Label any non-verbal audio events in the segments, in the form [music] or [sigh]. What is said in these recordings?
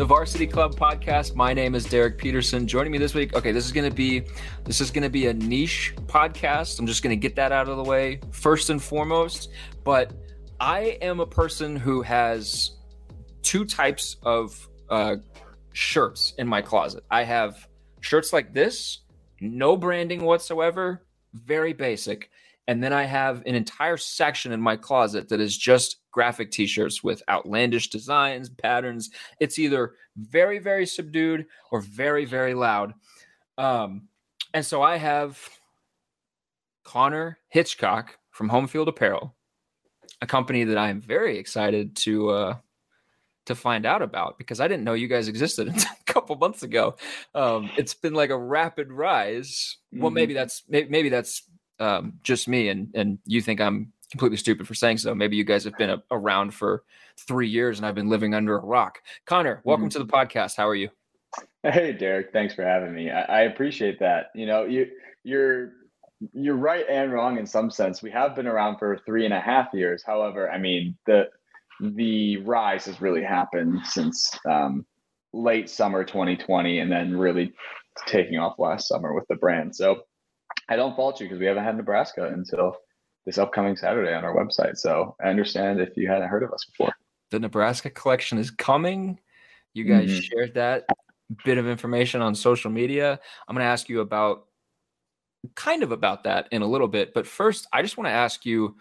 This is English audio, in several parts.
the Varsity Club podcast. My name is Derek Peterson. Joining me this week, okay, this is going to be this is going to be a niche podcast. I'm just going to get that out of the way first and foremost, but I am a person who has two types of uh, shirts in my closet. I have shirts like this, no branding whatsoever, very basic. And then I have an entire section in my closet that is just graphic t-shirts with outlandish designs, patterns. It's either very, very subdued or very, very loud. Um, and so I have Connor Hitchcock from Home Field Apparel, a company that I am very excited to uh, to find out about because I didn't know you guys existed [laughs] until a couple months ago. Um, it's been like a rapid rise. Mm-hmm. Well, maybe that's maybe, maybe that's um, just me, and and you think I'm completely stupid for saying so. Maybe you guys have been a, around for three years and I've been living under a rock. Connor, welcome mm-hmm. to the podcast. How are you? Hey, Derek. Thanks for having me. I, I appreciate that. You know, you you're you're right and wrong in some sense. We have been around for three and a half years. However, I mean the the rise has really happened since um, late summer 2020, and then really taking off last summer with the brand. So I don't fault you because we haven't had Nebraska until this upcoming Saturday on our website. So I understand if you hadn't heard of us before. The Nebraska collection is coming. You guys mm-hmm. shared that bit of information on social media. I'm going to ask you about kind of about that in a little bit, but first I just want to ask you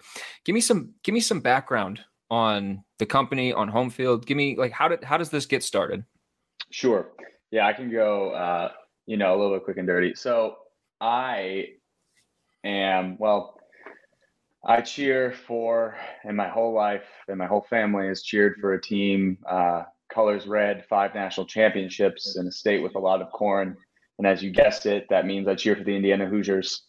give me some give me some background on the company on home field. Give me like how did how does this get started? Sure. Yeah, I can go uh, you know, a little bit quick and dirty. So I am well I cheer for, and my whole life and my whole family has cheered for a team. Uh, colors red, five national championships in a state with a lot of corn. And as you guessed it, that means I cheer for the Indiana Hoosiers.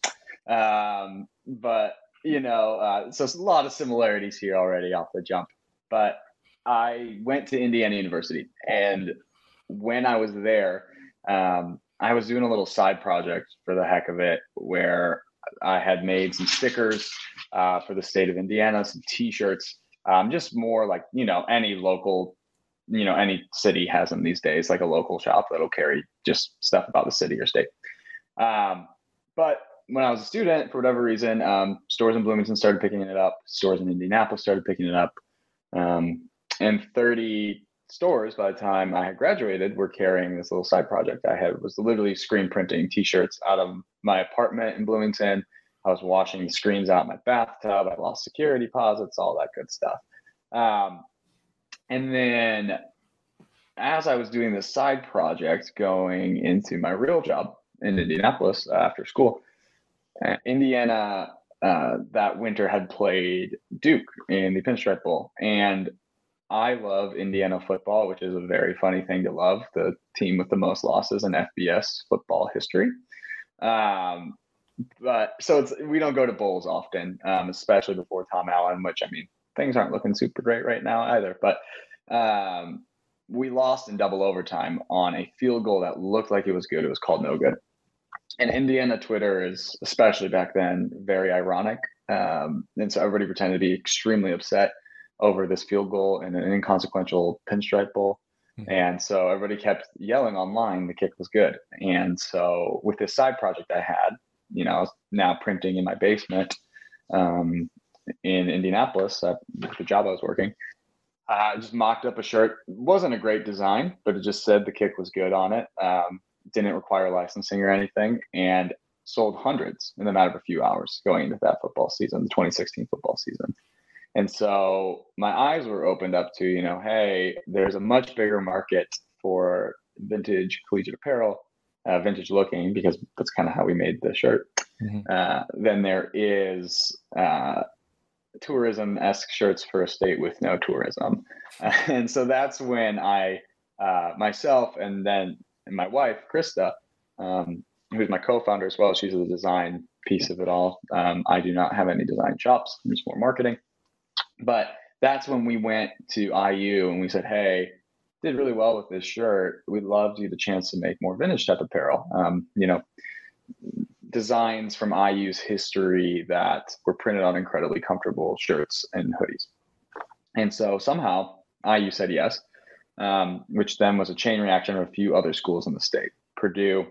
Um, but, you know, uh, so a lot of similarities here already off the jump. But I went to Indiana University. And when I was there, um, I was doing a little side project for the heck of it where I had made some stickers uh, for the state of Indiana, some T-shirts, um, just more like you know any local, you know any city has them these days, like a local shop that'll carry just stuff about the city or state. Um, but when I was a student, for whatever reason, um, stores in Bloomington started picking it up. Stores in Indianapolis started picking it up, um, and 30 stores by the time I had graduated were carrying this little side project I had was literally screen printing t-shirts out of my apartment in Bloomington I was washing the screens out my bathtub. I lost security deposits, all that good stuff. Um, and then as I was doing this side project going into my real job in Indianapolis uh, after school, uh, Indiana uh, that winter had played Duke in the Pinstripe Bowl. And I love Indiana football, which is a very funny thing to love, the team with the most losses in FBS football history. Um, but so it's we don't go to bowls often, um, especially before Tom Allen, which I mean things aren't looking super great right now either. But um, we lost in double overtime on a field goal that looked like it was good. It was called no good. And Indiana Twitter is, especially back then, very ironic. Um, and so everybody pretended to be extremely upset over this field goal in an inconsequential pinstripe bowl. Mm-hmm. And so everybody kept yelling online the kick was good. And so with this side project I had, you know, I was now printing in my basement um, in Indianapolis at the job I was working. I just mocked up a shirt. It wasn't a great design, but it just said the kick was good on it. Um, didn't require licensing or anything. And sold hundreds in the matter of a few hours going into that football season, the 2016 football season. And so my eyes were opened up to, you know, hey, there's a much bigger market for vintage collegiate apparel, uh, vintage looking, because that's kind of how we made the shirt, mm-hmm. uh, than there is uh, tourism esque shirts for a state with no tourism. [laughs] and so that's when I, uh, myself, and then and my wife, Krista, um, who's my co founder as well, she's the design piece of it all. Um, I do not have any design shops, I'm just more marketing. But that's when we went to IU and we said, hey, did really well with this shirt. We'd love to you the chance to make more vintage type apparel. Um, you know, designs from IU's history that were printed on incredibly comfortable shirts and hoodies. And so somehow IU said yes, um, which then was a chain reaction of a few other schools in the state Purdue,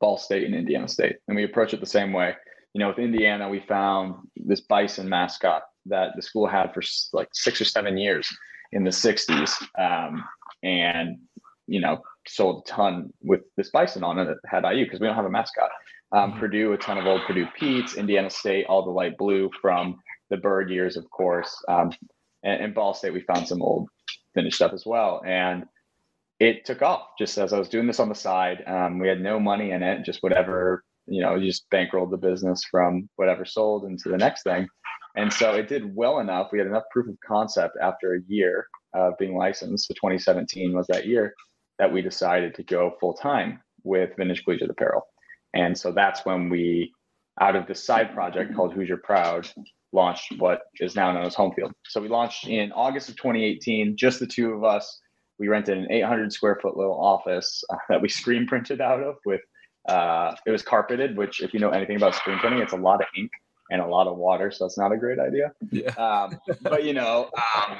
Ball State, and Indiana State. And we approached it the same way. You know, with Indiana, we found this bison mascot that the school had for like six or seven years in the 60s. Um, and, you know, sold a ton with this bison on it that had IU because we don't have a mascot. Um, mm-hmm. Purdue, a ton of old Purdue Petes, Indiana State, all the light blue from the Bird years, of course. Um, and, and Ball State, we found some old finished stuff as well. And it took off just as I was doing this on the side. Um, we had no money in it, just whatever, you know, you just bankrolled the business from whatever sold into the next thing. And so it did well enough. We had enough proof of concept after a year of being licensed. So 2017 was that year that we decided to go full time with Vintage Collegiate Apparel. And so that's when we, out of this side project called Hoosier Proud, launched what is now known as Homefield. So we launched in August of 2018, just the two of us. We rented an 800 square foot little office uh, that we [laughs] screen printed out of with, uh, it was carpeted, which if you know anything about screen printing, it's a lot of ink and a lot of water, so that's not a great idea. Yeah. Um, but you know, um,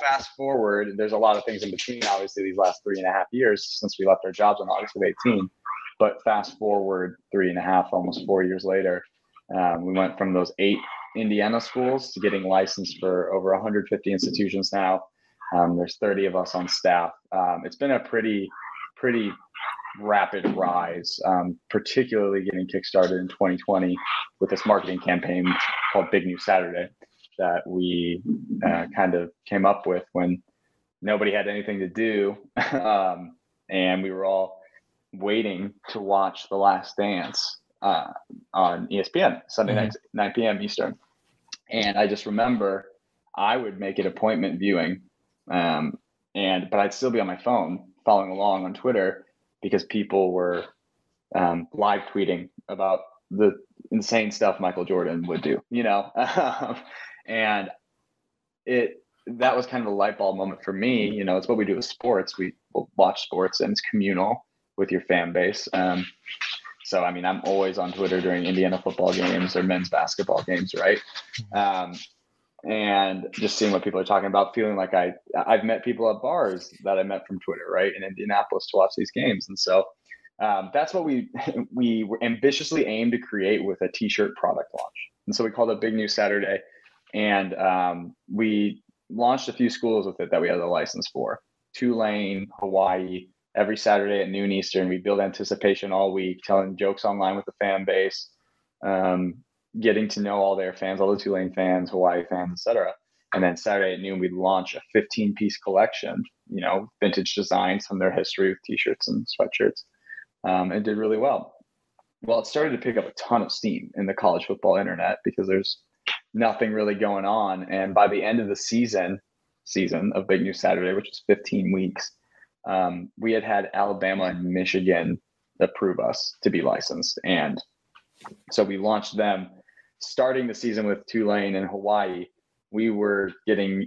fast forward, there's a lot of things in between. Obviously, these last three and a half years since we left our jobs in August of 18. But fast forward three and a half, almost four years later, um, we went from those eight Indiana schools to getting licensed for over 150 institutions now. Um, there's 30 of us on staff. Um, it's been a pretty, pretty rapid rise, um, particularly getting kickstarted in 2020 with this marketing campaign called Big News Saturday that we uh, kind of came up with when nobody had anything to do. [laughs] um, and we were all waiting to watch The Last Dance uh, on ESPN Sunday mm-hmm. nights, 9 p.m. Eastern. And I just remember I would make an appointment viewing, um, and but I'd still be on my phone following along on Twitter because people were um, live tweeting about the insane stuff Michael Jordan would do, you know, [laughs] and it that was kind of a light bulb moment for me. You know, it's what we do with sports. We watch sports and it's communal with your fan base. Um, so I mean, I'm always on Twitter during Indiana football games or men's basketball games, right? Um, and just seeing what people are talking about, feeling like I I've met people at bars that I met from Twitter, right, in Indianapolis to watch these games, and so um, that's what we [laughs] we ambitiously aimed to create with a T-shirt product launch, and so we called it Big News Saturday, and um, we launched a few schools with it that we had a license for: Tulane, Hawaii. Every Saturday at noon Eastern, we build anticipation all week, telling jokes online with the fan base. Um, getting to know all their fans, all the Tulane fans, Hawaii fans, etc. And then Saturday at noon, we'd launch a 15 piece collection, you know, vintage designs from their history with t shirts and sweatshirts. Um, it did really well. Well, it started to pick up a ton of steam in the college football internet because there's nothing really going on. And by the end of the season, season of Big News Saturday, which was 15 weeks, um, we had had Alabama and Michigan approve us to be licensed. And so we launched them starting the season with Tulane and Hawaii, we were getting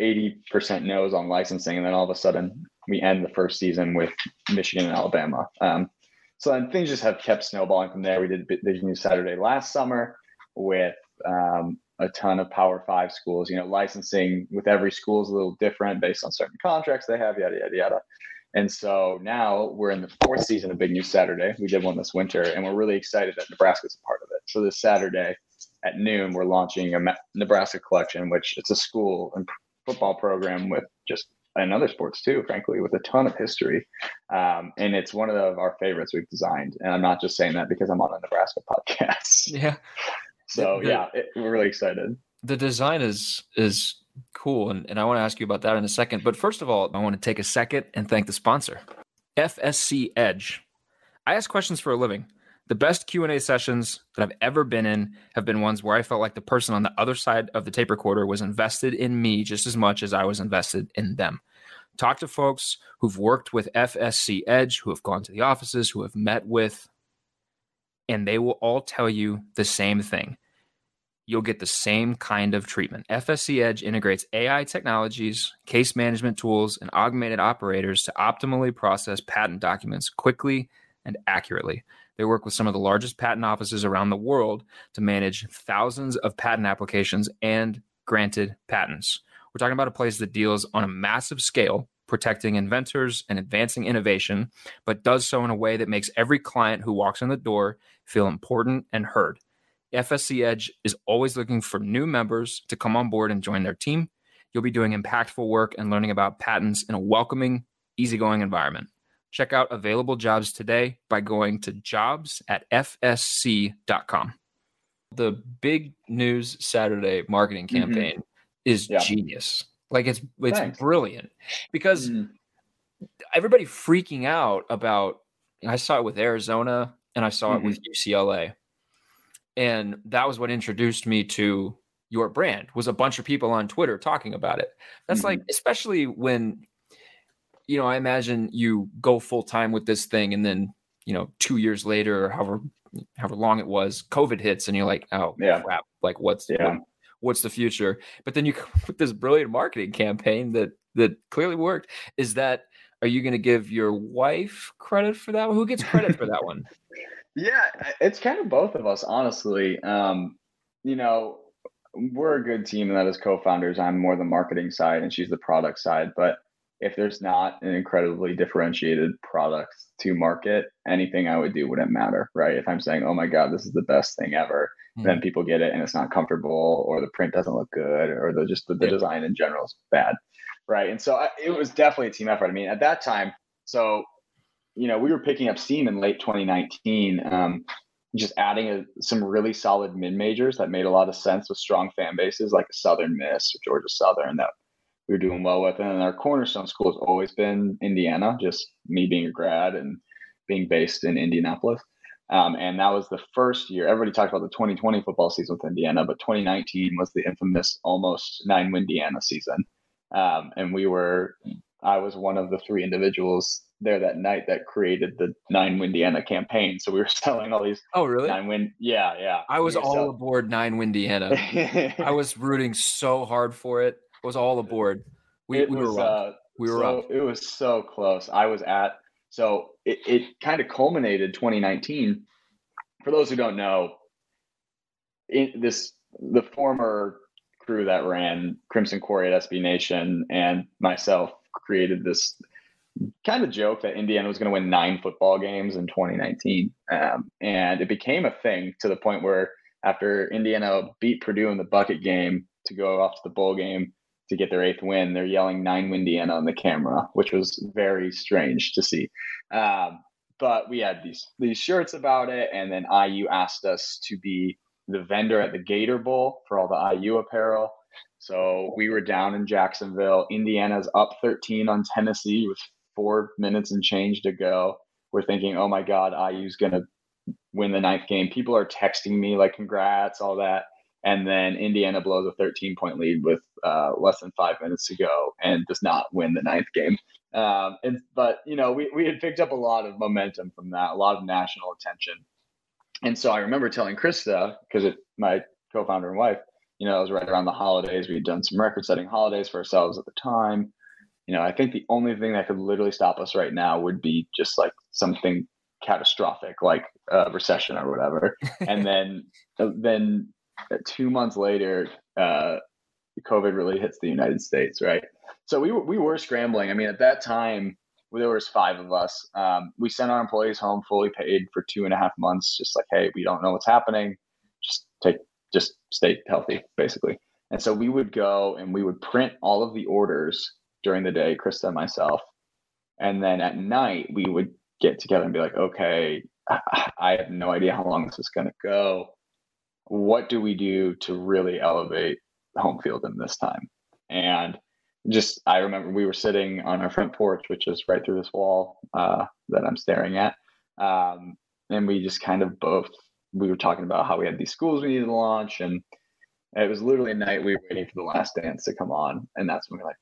80% no's on licensing. And then all of a sudden, we end the first season with Michigan and Alabama. Um, so then things just have kept snowballing from there. We did Big News Saturday last summer with um, a ton of Power Five schools. You know, licensing with every school is a little different based on certain contracts they have, yada, yada, yada. And so now we're in the fourth season of Big News Saturday. We did one this winter, and we're really excited that Nebraska's a part of it. So this Saturday, at noon, we're launching a Nebraska collection, which it's a school and football program with just and other sports too, frankly, with a ton of history. Um, and it's one of our favorites we've designed. And I'm not just saying that because I'm on a Nebraska [laughs] podcast. Yeah. So The- yeah, it, we're really excited. the design is is cool and, and i want to ask you about that in a second but first of all i want to take a second and thank the sponsor fsc edge i ask questions for a living the best q&a sessions that i've ever been in have been ones where i felt like the person on the other side of the tape recorder was invested in me just as much as i was invested in them talk to folks who've worked with fsc edge who have gone to the offices who have met with and they will all tell you the same thing you'll get the same kind of treatment. FSC Edge integrates AI technologies, case management tools, and augmented operators to optimally process patent documents quickly and accurately. They work with some of the largest patent offices around the world to manage thousands of patent applications and granted patents. We're talking about a place that deals on a massive scale, protecting inventors and advancing innovation, but does so in a way that makes every client who walks in the door feel important and heard. FSC Edge is always looking for new members to come on board and join their team. You'll be doing impactful work and learning about patents in a welcoming, easygoing environment. Check out available jobs today by going to jobs at fsc.com. The big news Saturday marketing Mhm. campaign is Yeah. genius. Like it's it's Thanks. brilliant because Mhm. everybody freaking out about I saw it with Arizona and I saw it with UCLA. And that was what introduced me to your brand was a bunch of people on Twitter talking about it. That's like especially when you know, I imagine you go full time with this thing and then, you know, 2 years later or however however long it was, COVID hits and you're like, "Oh, Yeah. crap. Like what's Yeah. what- what's the future?" But then you come with this brilliant marketing campaign that that clearly worked. Is that are you going to give your wife credit for that one? Who gets credit for that one? [laughs] Yeah, it's kind of both of us, honestly. Um, you know, we're a good team, and that is co-founders. I'm more the marketing side, and she's the product side. But if there's not an incredibly differentiated product to market, anything I would do wouldn't matter, right? If I'm saying, "Oh my God, this is the best thing ever," Hmm. then people get it, and it's not comfortable, or the print doesn't look good, or the just the, the Yeah. design in general is bad, right? And so I, it was definitely a team effort. I mean, at that time, so you know, we were picking up steam in late 2019, um, just adding a, some really solid mid majors that made a lot of sense with strong fan bases like Southern Miss or Georgia Southern that we were doing well with. And then our cornerstone school has always been Indiana, just me being a grad and being based in Indianapolis. Um, and that was the first year. Everybody talked about the 2020 football season with Indiana, but 2019 was the infamous almost nine win Indiana season. Um, and we were, I was one of the three individuals there that night that created the nine Windiana campaign. So we were [laughs] selling all these Oh, really? nine win. Yeah, yeah. I was We all aboard Nine Windiana. [laughs] I was rooting so hard for it. Was all aboard. We, it we were was, up. uh, we were so up. it was so close. I was at so it, it kind of culminated 2019. For those who don't know, in this the former crew that ran Crimson Quarry at SB Nation and myself created this kind of joke that Indiana was going to win nine football games in 2019, um, and it became a thing to the point where after Indiana beat Purdue in the bucket game to go off to the bowl game to get their eighth win, they're yelling nine Windiana on the camera, which was very strange to see. Um, but we had these these shirts about it, and then IU asked us to be the vendor at the Gator Bowl for all the IU apparel. So we were down in Jacksonville. Indiana's up 13 on Tennessee with four minutes and change to go. We're thinking, oh my God, IU's gonna win the ninth game. People are texting me like, congrats, all that. And then Indiana blows a 13 point lead with uh, less than five minutes to go and does not win the ninth game. Um, and but you know, we, we had picked up a lot of momentum from that, a lot of national attention. And so I remember telling Krista, because it my co-founder and wife, you know, it was right around the holidays. We had done some record-setting holidays for ourselves at the time. You know, I think the only thing that could literally stop us right now would be just like something catastrophic, like a recession or whatever. [laughs] and then, then two months later, uh, COVID really hits the United States, right? So we we were scrambling. I mean, at that time, there was five of us. Um, we sent our employees home fully paid for two and a half months. Just like, hey, we don't know what's happening. Just take, just stay healthy, basically. And so we would go and we would print all of the orders during the day, Krista and myself. And then at night, we would get together and be like, okay, I have no idea how long this is going to go. What do we do to really elevate home field in this time? And just, I remember we were sitting on our front porch, which is right through this wall uh, that I'm staring at. Um, and we just kind of both, we were talking about how we had these schools we needed to launch. And it was literally a night we were waiting for the last dance to come on. And that's when we we're like,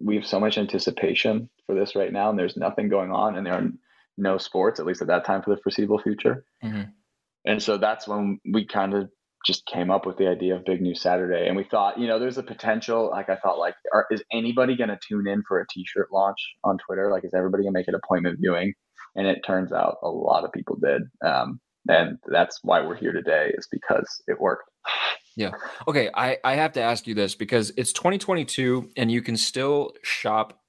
we have so much anticipation for this right now, and there's nothing going on, and there are no sports, at least at that time, for the foreseeable future. Mm-hmm. And so that's when we kind of just came up with the idea of Big News Saturday. And we thought, you know, there's a potential. Like, I thought, like, are, is anybody going to tune in for a t shirt launch on Twitter? Like, is everybody going to make an appointment viewing? And it turns out a lot of people did. Um, and that's why we're here today, is because it worked. Yeah. Okay. I, I have to ask you this because it's 2022 and you can still shop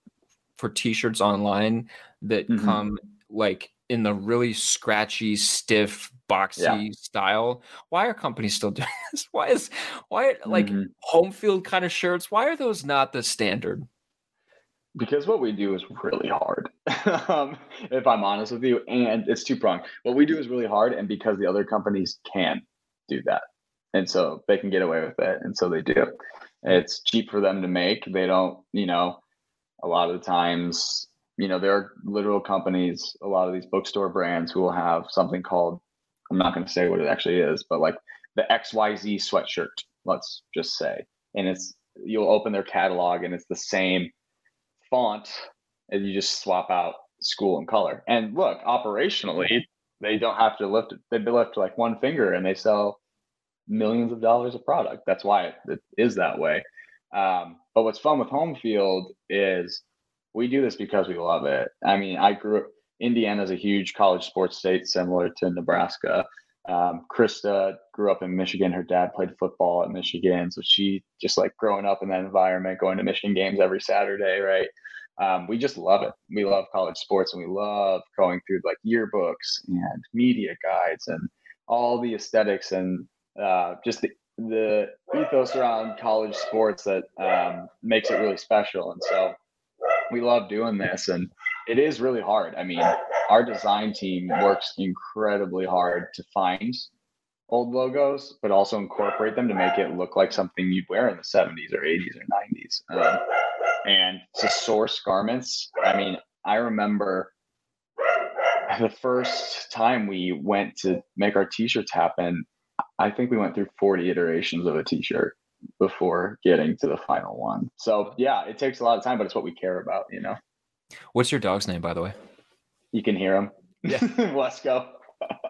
for t shirts online that mm-hmm. come like in the really scratchy, stiff, boxy yeah. style. Why are companies still [laughs] doing this? Why is why like mm-hmm. home field kind of shirts? Why are those not the standard? Because what we do is really hard. [laughs] um, if I'm honest with you, and it's two pronged. What we do is really hard, and because the other companies can do that, and so they can get away with it, and so they do. It's cheap for them to make. They don't, you know, a lot of the times you know, there are literal companies, a lot of these bookstore brands who will have something called, I'm not going to say what it actually is, but like the XYZ sweatshirt, let's just say. And it's, you'll open their catalog and it's the same font and you just swap out school and color. And look, operationally, they don't have to lift, they lift like one finger and they sell millions of dollars of product. That's why it, it is that way. Um, but what's fun with home field is we do this because we love it. I mean, I grew up, Indiana's a huge college sports state similar to Nebraska. Um, Krista grew up in Michigan. Her dad played football at Michigan. So she just like growing up in that environment, going to Michigan games every Saturday, right? Um, we just love it. We love college sports and we love going through like yearbooks and media guides and all the aesthetics and uh, just the, the ethos around college sports that um, makes it really special. And so we love doing this and it is really hard. I mean, our design team works incredibly hard to find old logos, but also incorporate them to make it look like something you'd wear in the 70s or 80s or 90s. Um, and to source garments, I mean, I remember the first time we went to make our t-shirts happen, I think we went through 40 iterations of a t-shirt before getting to the final one. So yeah, it takes a lot of time, but it's what we care about, you know. What's your dog's name, by the way? You can hear him. Yeah, [laughs] Wesco.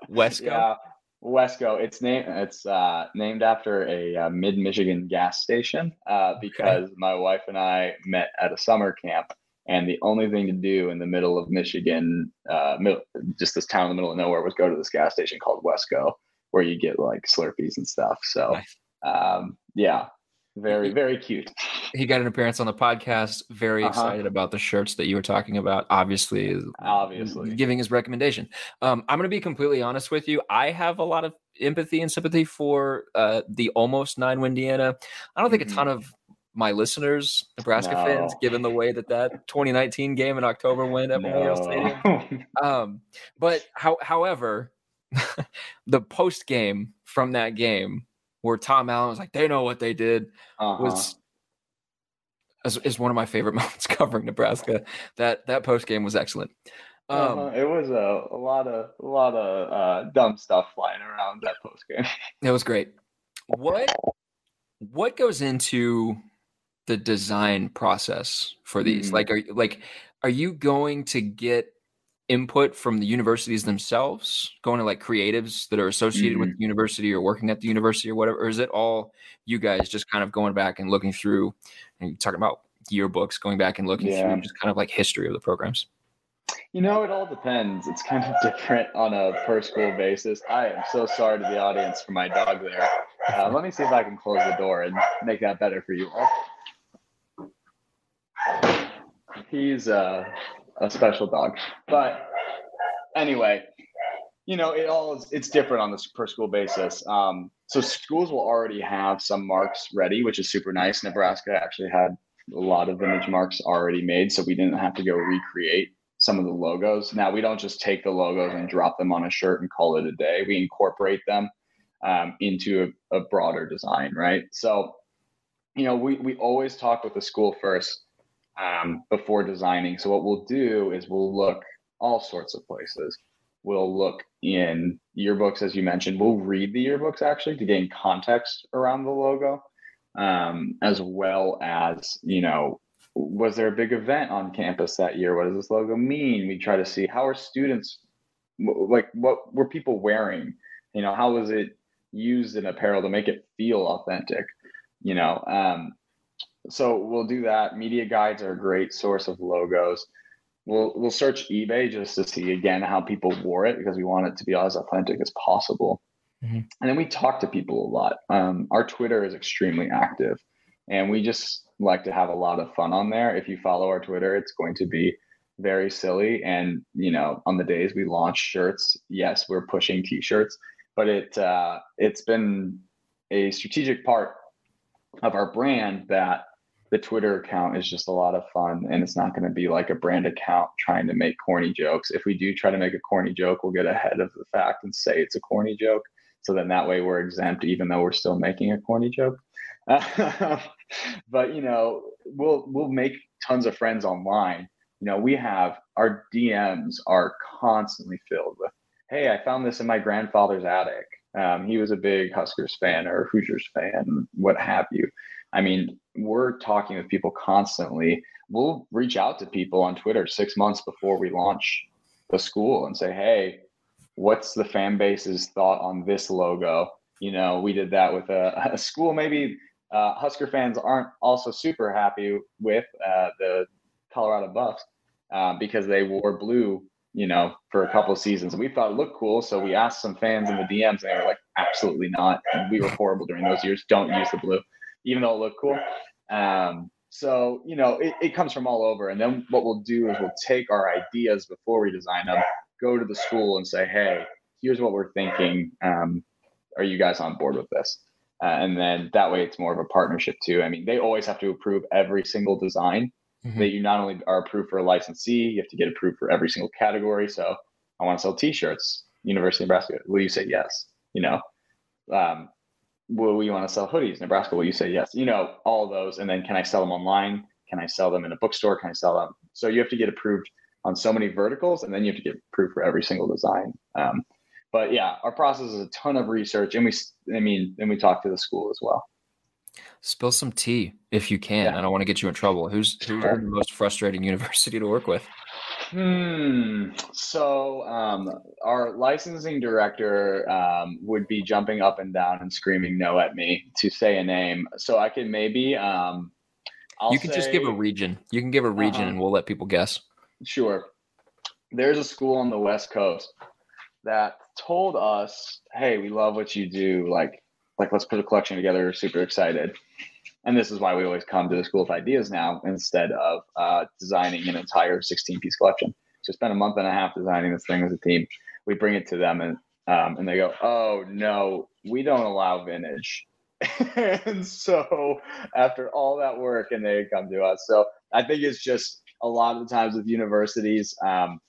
Wesco. Yeah, Wesco. It's named. It's uh, named after a uh, mid Michigan gas station uh, because okay. my wife and I met at a summer camp, and the only thing to do in the middle of Michigan, uh, middle, just this town in the middle of nowhere, was go to this gas station called Wesco, where you get like Slurpees and stuff. So. Nice um, yeah, very very cute. He got an appearance on the podcast. Very uh-huh. excited about the shirts that you were talking about. Obviously, obviously giving his recommendation. Um, I'm going to be completely honest with you. I have a lot of empathy and sympathy for uh, the almost nine Indiana. I don't think mm-hmm. a ton of my listeners, Nebraska no. fans, given the way that that 2019 game in October went at Memorial no. Stadium. Um, but how, however, [laughs] the post game from that game where Tom Allen was like, they know what they did, uh-huh. was is, is, one of my favorite [laughs] moments covering Nebraska. That that post game was excellent. Um, uh-huh. It was a, a lot of a lot of uh, dumb stuff flying around that post game. [laughs] It was great. What what goes into the design process for these? Mm-hmm. Like, are like are you going to get input from the universities themselves, going to like creatives that are associated mm-hmm. with the university or working at the university or whatever? Or is it all you guys just kind of going back and looking through and talking about yearbooks, going back and looking yeah. through just kind of like history of the programs? You know, it all depends. It's kind of [laughs] different on a per school basis. I am so sorry to the audience for my dog there. Uh, let me see if I can close the door and make that better for you all. He's uh, a special dog. But anyway, you know, it all is it's different on this per school basis. Um, so schools will already have some marks ready, which is super nice. Nebraska actually had a lot of image marks already made, so we didn't have to go recreate some of the logos. Now we don't just take the logos and drop them on a shirt and call it a day. We incorporate them um, into a, a broader design, right? So, you know, we we always talk with the school first um, before designing. So what we'll do is we'll look all sorts of places. We'll look in yearbooks, as you mentioned. We'll read the yearbooks actually to gain context around the logo, um, as well as you know, was there a big event on campus that year? What does this logo mean? We try to see how are students, like, what were people wearing? You know, how was it used in apparel to make it feel authentic? You know, um, so we'll do that. Media guides are a great source of logos. We'll we'll search eBay just to see again how people wore it because we want it to be as authentic as possible. Mm-hmm. And then we talk to people a lot. Um, our Twitter is extremely active, and we just like to have a lot of fun on there. If you follow our Twitter, it's going to be very silly. And you know, on the days we launch shirts, yes, we're pushing T-shirts, but it uh, it's been a strategic part of our brand that the Twitter account is just a lot of fun and it's not going to be like a brand account trying to make corny jokes. If we do try to make a corny joke, we'll get ahead of the fact and say it's a corny joke. So then that way we're exempt, even though we're still making a corny joke. [laughs] but you know, we'll we'll make tons of friends online. You know, we have our DMs are constantly filled with, "Hey, I found this in my grandfather's attic. Um, he was a big Huskers fan or Hoosiers fan, what have you." I mean, we're talking with people constantly. We'll reach out to people on Twitter six months before we launch the school and say, hey, what's the fan base's thought on this logo? You know, we did that with a, a school maybe uh, Husker fans aren't also super happy with uh, the Colorado Buffs uh, because they wore blue, you know, for a couple of seasons. And we thought it looked cool. So we asked some fans in the DMs and they were like, absolutely not. And we were horrible during those years. Don't use the blue even though it looked cool. Um, so you know, it, it comes from all over. And then what we'll do is we'll take our ideas before we design them, go to the school and say, hey, here's what we're thinking. Um, are you guys on board with this? Uh, and then that way it's more of a partnership too. I mean, they always have to approve every single design. Mm-hmm. That you not only are approved for a licensee, you have to get approved for every single category. So I want to sell T-shirts, University of Nebraska. Will you say yes? You know, um, will we want to sell hoodies? Nebraska, will you say yes? You know, all those. And then can I sell them online? Can I sell them in a bookstore? Can I sell them? So you have to get approved on so many verticals and then you have to get approved for every single design. Um, but yeah, our process is a ton of research and we, I mean, and we talk to the school as well. Spill some tea if you can. Yeah. I don't want to get you in trouble. Who's who's sure. the most frustrating [laughs] university to work with? Hmm. So um, our licensing director um, would be jumping up and down and screaming no at me to say a name. So I can maybe. Um, I'll you can say, just give a region. You can give a region, uh-huh. and we'll let people guess. Sure. There's a school on the West Coast that told us, "Hey, we love what you do. Like, like let's put a collection together. We're super excited." And this is why we always come to the school with ideas now instead of uh, designing an entire 16 piece collection. So spend a month and a half designing this thing as a team. We bring it to them and um, and they go, "Oh no, we don't allow vintage." [laughs] and so after all that work, and they come to us. So I think it's just a lot of the times with universities, um,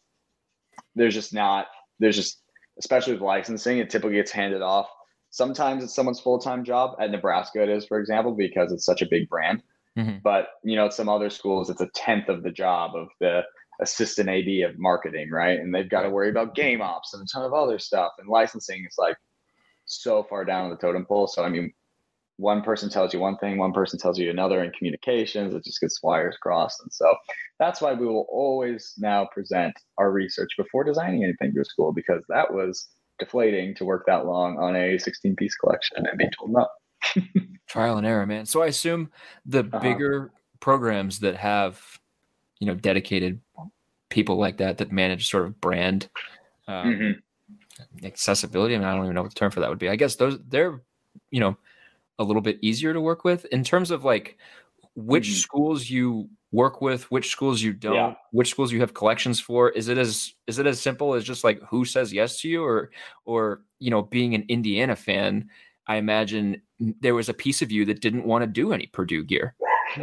there's just not there's just especially with licensing, it typically gets handed off Sometimes it's someone's full time job. At Nebraska, it is, for example, because it's such a big brand. Mm-hmm. But you know, at some other schools, it's a tenth of the job of the assistant AD of marketing, right? And they've got to worry about game ops and a ton of other stuff. And licensing is like so far down the totem pole. So I mean, one person tells you one thing, one person tells you another in communications. It just gets wires crossed. And so that's why we will always now present our research before designing anything to a school because that was deflating to work that long on a 16 piece collection and be told no. [laughs] Trial and error, man. So I assume the uh-huh. bigger programs that have, you know, dedicated people like that that manage sort of brand um, mm-hmm. accessibility. I mean, I don't even know what the term for that would be. I guess those they're, you know, a little bit easier to work with in terms of like which mm-hmm. schools you work with, which schools you don't, yeah. which schools you have collections for. Is it as is it as simple as just like who says yes to you, or or you know, being an Indiana fan, I imagine there was a piece of you that didn't want to do any Purdue gear. [laughs]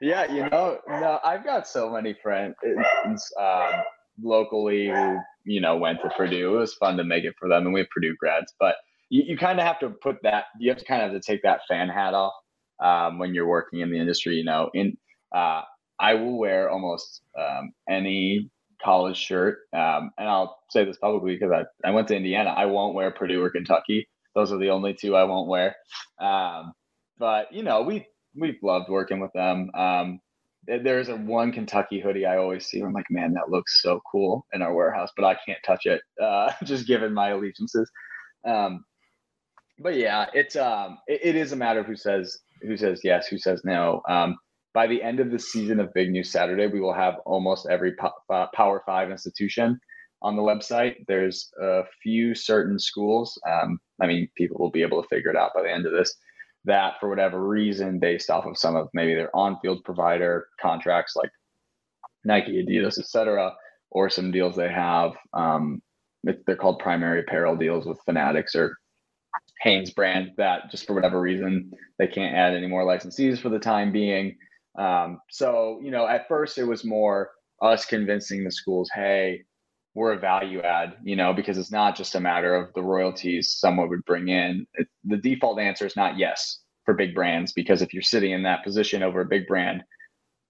yeah, you know, no, I've got so many friends um, locally who you know went to Purdue. It was fun to make it for them, and we have Purdue grads. But you, you kind of have to put that. You have to kind of have to take that fan hat off um, when you're working in the industry. You know, in uh, I will wear almost um, any college shirt, um, and I'll say this publicly because I, I went to Indiana. I won't wear Purdue or Kentucky. Those are the only two I won't wear. Um, but you know, we we've loved working with them. Um, there's a one Kentucky hoodie I always see. I'm like, man, that looks so cool in our warehouse, but I can't touch it, uh, [laughs] just given my allegiances. Um, but yeah, it's it, it is a matter of who says who says yes, who says no. Um, by the end of the season of Big News Saturday, we will have almost every po- Power Five institution on the website. There's a few certain schools. Um, I mean, people will be able to figure it out by the end of this. That for whatever reason, based off of some of maybe their on-field provider contracts like Nike, Adidas, etc., or some deals they have. Um, they're called primary apparel deals with Fanatics or Hanes brand. That just for whatever reason they can't add any more licensees for the time being. Um, so you know, at first it was more us convincing the schools, hey, we're a value add, you know, because it's not just a matter of the royalties someone would bring in. It, the default answer is not yes for big brands, because if you're sitting in that position over a big brand,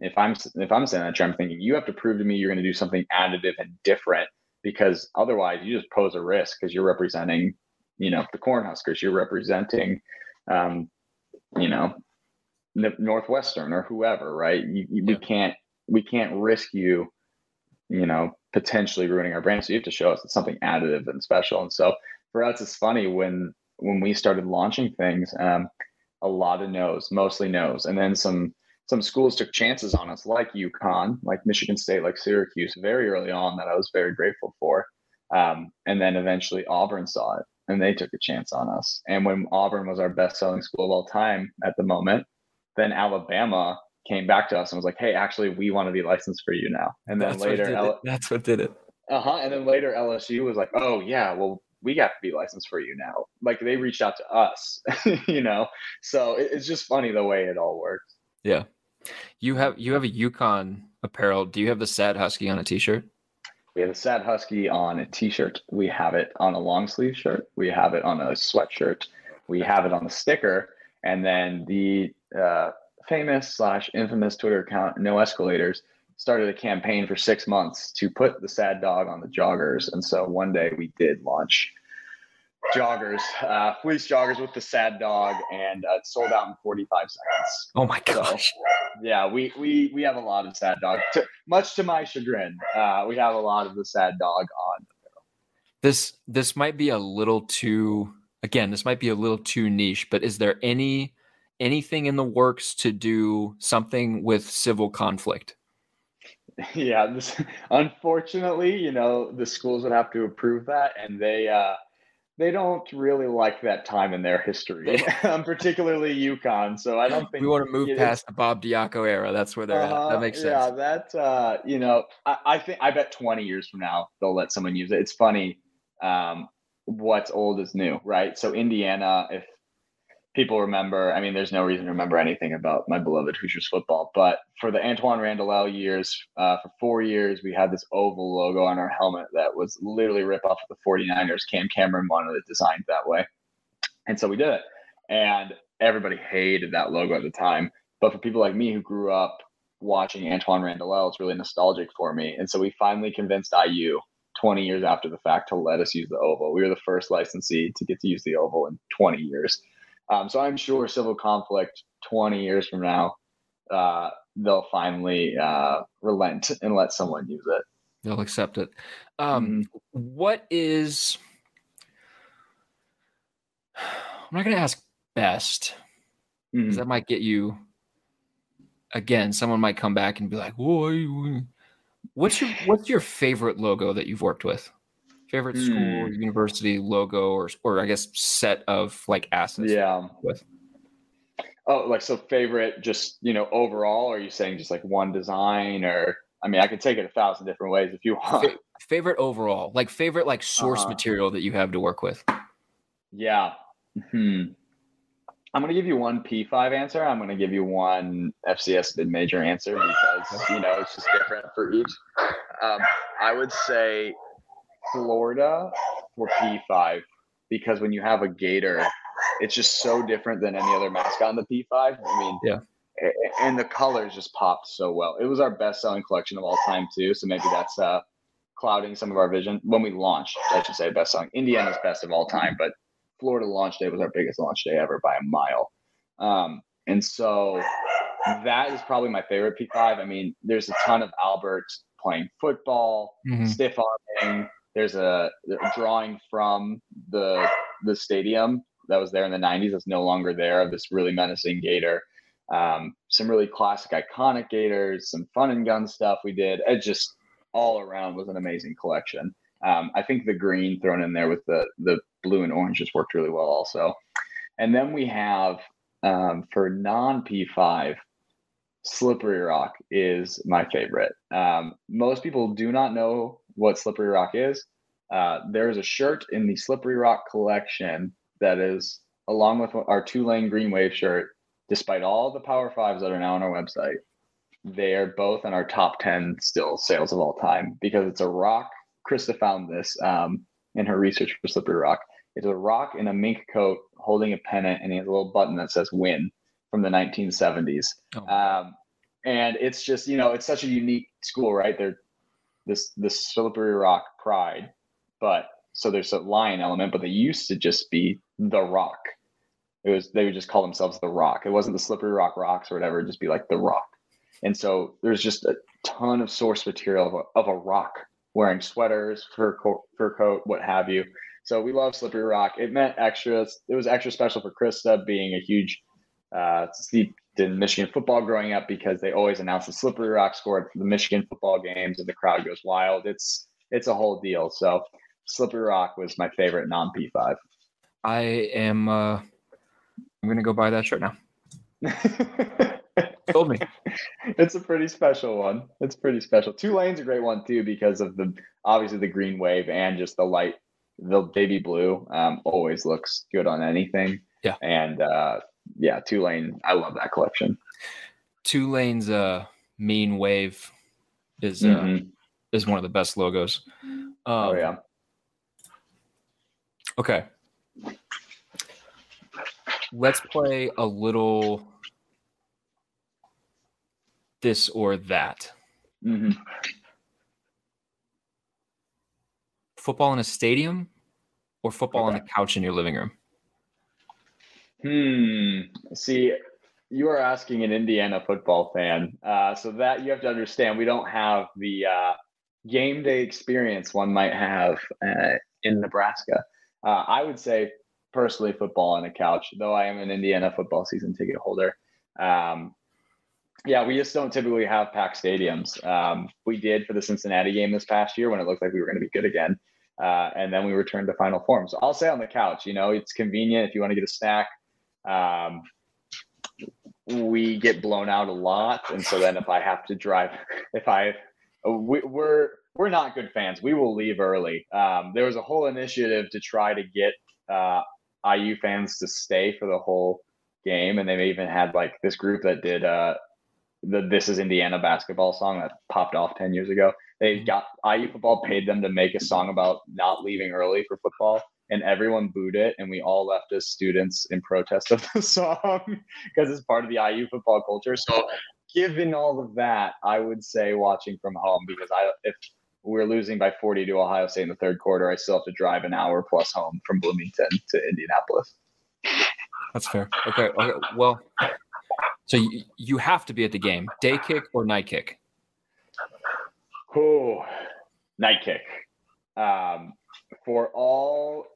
if I'm if I'm saying that, chair, I'm thinking you have to prove to me you're going to do something additive and different, because otherwise you just pose a risk because you're representing, you know, the Cornhuskers, you're representing, um, you know, Northwestern or whoever, right? You, you, yeah. We can't we can't risk you, you know, potentially ruining our brand. So you have to show us it's something additive and special. And so for us, it's funny when when we started launching things, um, a lot of no's, mostly no's, and then some some schools took chances on us, like UConn, like Michigan State, like Syracuse, very early on that I was very grateful for. Um, and then eventually Auburn saw it and they took a chance on us. And when Auburn was our best selling school of all time at the moment, then Alabama came back to us and was like, "Hey, actually, we want to be licensed for you now." And then that's later, L- that's what did it. Uh huh. And then later, LSU was like, "Oh yeah, well, we got to be licensed for you now." Like they reached out to us, [laughs] you know. So it, it's just funny the way it all works. Yeah, you have you have a UConn apparel. Do you have the Sad Husky on a T-shirt? We have a Sad Husky on a T-shirt. We have it on a long sleeve shirt. We have it on a sweatshirt. We have it on a sticker. And then the uh, famous slash infamous Twitter account, No Escalators, started a campaign for six months to put the sad dog on the joggers. And so one day we did launch joggers, uh, fleece joggers with the sad dog, and uh, it sold out in 45 seconds. Oh my gosh! So, yeah, we we we have a lot of sad dog. To, much to my chagrin, uh, we have a lot of the sad dog on. This this might be a little too. Again, this might be a little too niche, but is there any anything in the works to do something with civil conflict? [laughs] Yeah, this, unfortunately, you know, the schools would have to approve that, and they uh, they don't really like that time in their history, [laughs] um, particularly UConn. So I don't think we want to move past the Bob Diaco era. That's where they're uh, at. That uh-huh, makes sense. Yeah, that uh, you know, I, I, think I bet twenty years from now they'll let someone use it. It's funny. Um, what's old is new, right? So Indiana, if people remember. I mean, there's no reason to remember anything about my beloved Hoosiers football, but for the Antwaan Randle years, uh, for four years, we had this oval logo on our helmet that was literally rip off of the 49ers. Cam Cameron wanted it designed that way. And so we did it. And everybody hated that logo at the time. But for people like me who grew up watching Antwaan Randle, it's really nostalgic for me. And so we finally convinced IU 20 years after the fact to let us use the oval. We were the first licensee to get to use the oval in 20 years. Um, so I'm sure civil conflict 20 years from now, uh, they'll finally uh, relent and let someone use it. They'll accept it. Um, mm-hmm. what is? I'm not going to ask best because mm-hmm. that might get you. Again, someone might come back and be like, "Whoa, what's your what's your favorite logo that you've worked with?" Favorite school, mm. university logo, or or I guess set of like assets. Yeah. With. Oh, like so favorite, just you know, overall. are you saying just like one design, or I mean, I could take it a thousand different ways if you want. favorite overall, like favorite like source uh material that you have to work with. Yeah. Hmm. I'm gonna give you one P5 answer. I'm gonna give you one FCS mid major answer because you know it's just different for each. Um, I would say Florida for P5 because when you have a Gator, it's just so different than any other mascot in the P5. I mean, Yeah. And the colors just popped so well. It was our best selling collection of all time too. So maybe that's uh, clouding some of our vision when we launched. I should say best selling. Indiana's best of all time, but Florida launch day was our biggest launch day ever by a mile. Um, and so that is probably my favorite P5. I mean, there's a ton of Albert playing football, Mhm. stiff arming. There's a, a drawing from the the stadium that was there in the 90s that's no longer there of this really menacing gator. Um, some really classic, iconic gators, some fun and gun stuff we did. It just all around was an amazing collection. Um, I think the green thrown in there with the the blue and orange just worked really well also. And then we have um, for non P5, Slippery Rock is my favorite. Um, most people do not know what Slippery Rock is. Uh, there is a shirt in the Slippery Rock collection that is along with our Tulane green wave shirt. Despite all the Power Fives that are now on our website, they are both in our top 10 still sales of all time because it's a rock. Krista found this um, in her research for Slippery Rock. It's a rock in a mink coat holding a pennant, and he has a little button that says "Win" from the 1970s. Oh. Um, and it's just you know it's such a unique school, right? They're this this Slippery Rock pride, but so there's a lion element, but they used to just be the Rock. It was they would just call themselves the Rock. It wasn't the Slippery Rock Rocks or whatever. Just be like the Rock. And so there's just a ton of source material of a, of a rock wearing sweaters, fur coat, fur coat, what have you. So we love Slippery Rock. It meant extra. It was extra special for Krista being a huge uh, in Michigan football growing up because they always announce the Slippery Rock score for the Michigan football games and the crowd goes wild. It's it's a whole deal. So Slippery Rock was my favorite non P5. I am. Uh, I'm gonna go buy that shirt now. [laughs] Told me. it's a pretty special one. It's pretty special. Tulane's a great one too because of the obviously the green wave and just the light, the baby blue. Um, always looks good on anything. Yeah. And uh, yeah, Tulane. I love that collection. Tulane's lanes. Uh, mean wave is uh, Mhm. is one of the best logos. Um, oh yeah. Okay. Let's play a little this or that. hmm Football in a stadium or football on the couch in your living room? Hmm. See, you are asking an Indiana football fan, uh, so that you have to understand. We don't have the uh, game day experience one might have uh, in Nebraska. Uh, I would say personally, football on a couch. Though I am an Indiana football season ticket holder. Um, yeah, we just don't typically have packed stadiums. Um, we did for the Cincinnati game this past year when it looked like we were going to be good again. Uh, and then we returned to final form. So I'll say on the couch, you know, it's convenient if you want to get a snack. Um, we get blown out a lot. And so then if I have to drive, [laughs] if I, we, we're, we're not good fans. We will leave early. Um, there was a whole initiative to try to get uh, IU fans to stay for the whole game. And they even had like this group that did uh, the This is Indiana basketball song that popped off 10 years ago. They got IU football paid them to make a song about not leaving early for football, and everyone booed it. And we all left as students in protest of [laughs] the song because it's part of the IU football culture. So, given all of that, I would say watching from home because I, if we're losing by 40 to Ohio State in the third quarter, I still have to drive an hour plus home from Bloomington to Indianapolis. That's fair. Okay. okay. Well, so you, you have to be at the game, day kick or night kick. Oh, night kick. Um, for all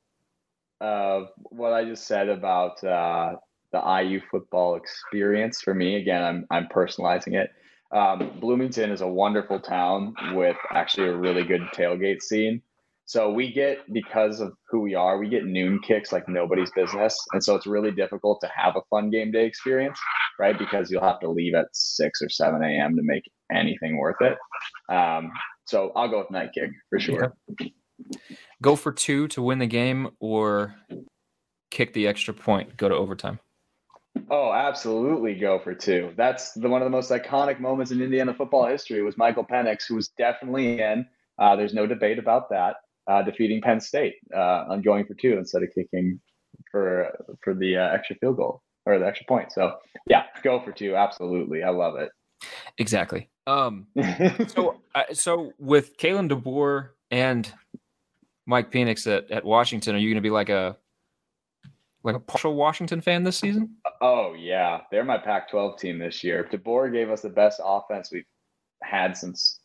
of what I just said about uh, the IU football experience, for me, again, I'm I'm personalizing it. Um, Bloomington is a wonderful town with actually a really good tailgate scene. So we get because of who we are, we get noon kicks like nobody's business, and so it's really difficult to have a fun game day experience, right? Because you'll have to leave at six or seven a.m. to make anything worth it. Um, so I'll go with night kick for sure. Go for two to win the game or kick the extra point, go to overtime. Oh, absolutely go for two. That's the one of the most iconic moments in Indiana football history was Michael Penix, who was definitely in. Uh, there's no debate about that. Uh, defeating Penn State uh, on going for two instead of kicking for for the uh, extra field goal or the extra point. So yeah, go for two. Absolutely, I love it. Exactly. Um, [laughs] so uh, so with Kalen DeBoer and Mike Penix at, at Washington, are you going to be like a like a partial Washington fan this season? Oh yeah, they're my Pac-12 team this year. DeBoer gave us the best offense we've had since.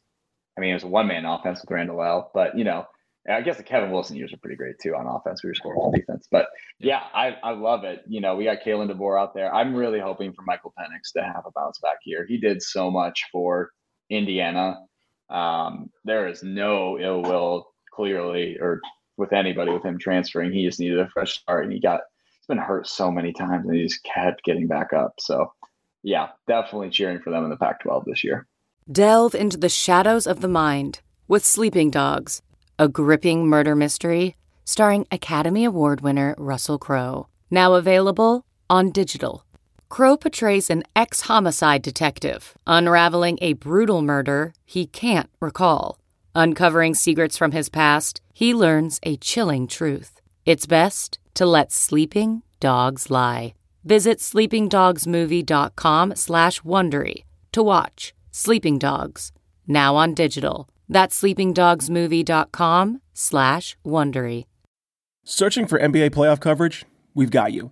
I mean, it was a one-man offense with Randall L, but you know, I guess the Kevin Wilson years are pretty great too on offense. We were scoring on defense, but yeah, I, I love it. You know, we got Kalen DeBoer out there. I'm really hoping for Michael Penix to have a bounce back year. He did so much for Indiana. Um, there is no ill will clearly or with anybody with him transferring. He just needed a fresh start, and he got he's been hurt so many times, and he just kept getting back up. So yeah, definitely cheering for them in the Pac-12 this year. Delve into the shadows of the mind with Sleeping Dogs a gripping murder mystery starring Academy Award winner Russell Crowe. Now available on digital. Crowe portrays an ex homicide detective unraveling a brutal murder he can't recall. Uncovering secrets from his past, he learns a chilling truth. It's best to let sleeping dogs lie. Visit sleepingdogsmovie.com slash Wondery to watch Sleeping Dogs, now on digital. That's sleepingdogsmovie.com slash Wondery. Searching for NBA playoff coverage? We've got you.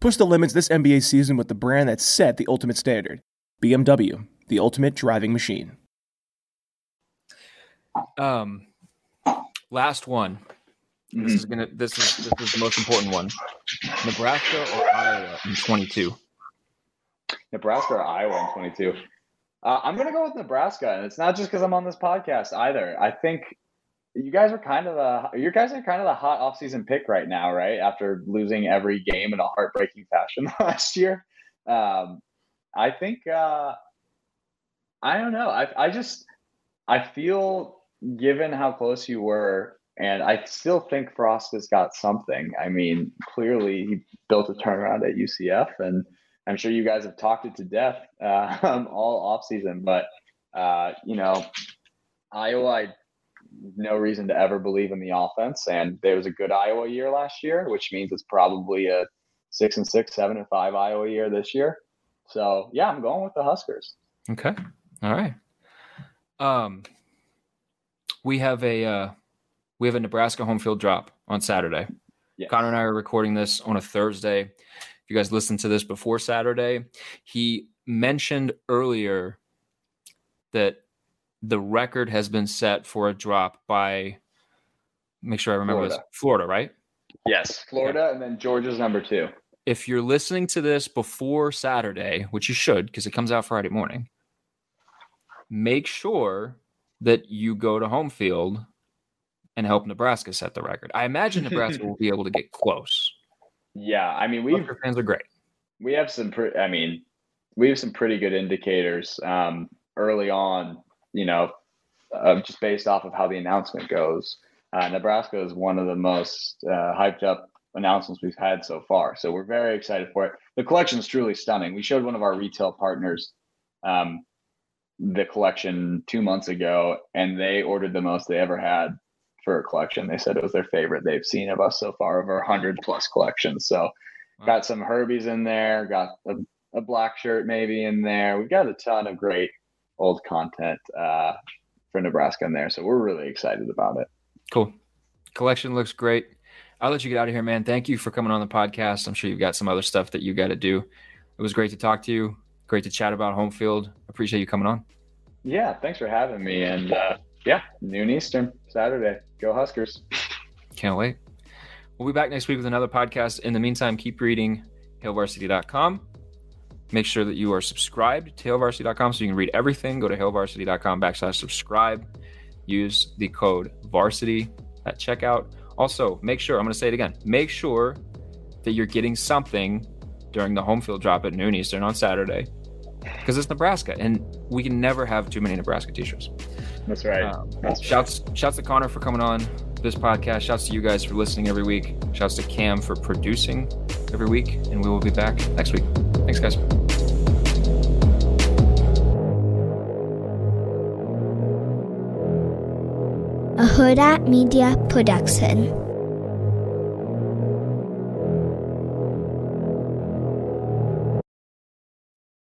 Push the limits this NBA season with the brand that set the ultimate standard BMW, the ultimate driving machine. Um, last one. Mm-hmm. This is gonna. This is this is the most important one. Nebraska or Iowa in twenty two. Nebraska or Iowa in twenty two. Uh, I'm gonna go with Nebraska, and it's not just because I'm on this podcast either. I think you guys are kind of the you guys are kind of the hot offseason pick right now, right? After losing every game in a heartbreaking fashion [laughs] last year, um, I think uh, I don't know. I I just I feel given how close you were, and I still think Frost has got something. I mean, clearly he built a turnaround at UCF, and I'm sure you guys have talked it to death uh, [laughs] all off season. But uh, you know, Iowa, I no reason to ever believe in the offense, and there was a good Iowa year last year, which means it's probably a six and six, seven and five Iowa year this year. So yeah, I'm going with the Huskers. Okay, all right. Um, we have a uh, we have a Nebraska home field drop on Saturday. Connor and I are recording this on a Thursday. If you guys listened to this before Saturday, he mentioned earlier that the record has been set for a drop by make sure I remember Florida. this Florida, right? Yes, Florida, and then Georgia's number two. If you're listening to this before Saturday, which you should because it comes out Friday morning, make sure that you go to home field and help Nebraska set the record. I imagine Nebraska will be able to get close. Yeah, I mean, we fans are great. We have some. Pre- I mean, we have some pretty good indicators um, early on. You know, uh, just based off of how the announcement goes. Uh, Nebraska is one of the most uh, hyped up announcements we've had so far. So we're very excited for it. The collection is truly stunning. We showed one of our retail partners um, the collection two months ago, and they ordered the most they ever had for a collection. They said it was their favorite they've seen of us so far, over 100 plus collections. So, wow. got some Herbies in there, got a, a, black shirt maybe in there. We've got a ton of great old content uh, for Nebraska in there. So, we're really excited about it. Cool. Collection looks great. I'll let you get out of here, man. Thank you for coming on the podcast. I'm sure you've got some other stuff that you got to do. It was great to talk to you. Great to chat about home field. Appreciate you coming on. Yeah, thanks for having me. And uh, yeah, noon Eastern, Saturday. Go Huskers. Can't wait. We'll be back next week with another podcast. In the meantime, keep reading hailvarsity.com. make sure that you are subscribed to hailvarsity.com so you can read everything. Go to hailvarsity.com backslash subscribe. Use the code varsity at checkout. Also, make sure, I'm going to say it again, make sure that you're getting something during the home field drop at noon Eastern on Saturday because it's Nebraska and we can never have too many Nebraska t-shirts. That's right. Um, That's shouts shouts to Connor for coming on this podcast. Shouts to you guys for listening every week. Shouts to Cam for producing every week. And we will be back next week. Thanks, guys. A Hurrdat Media Production.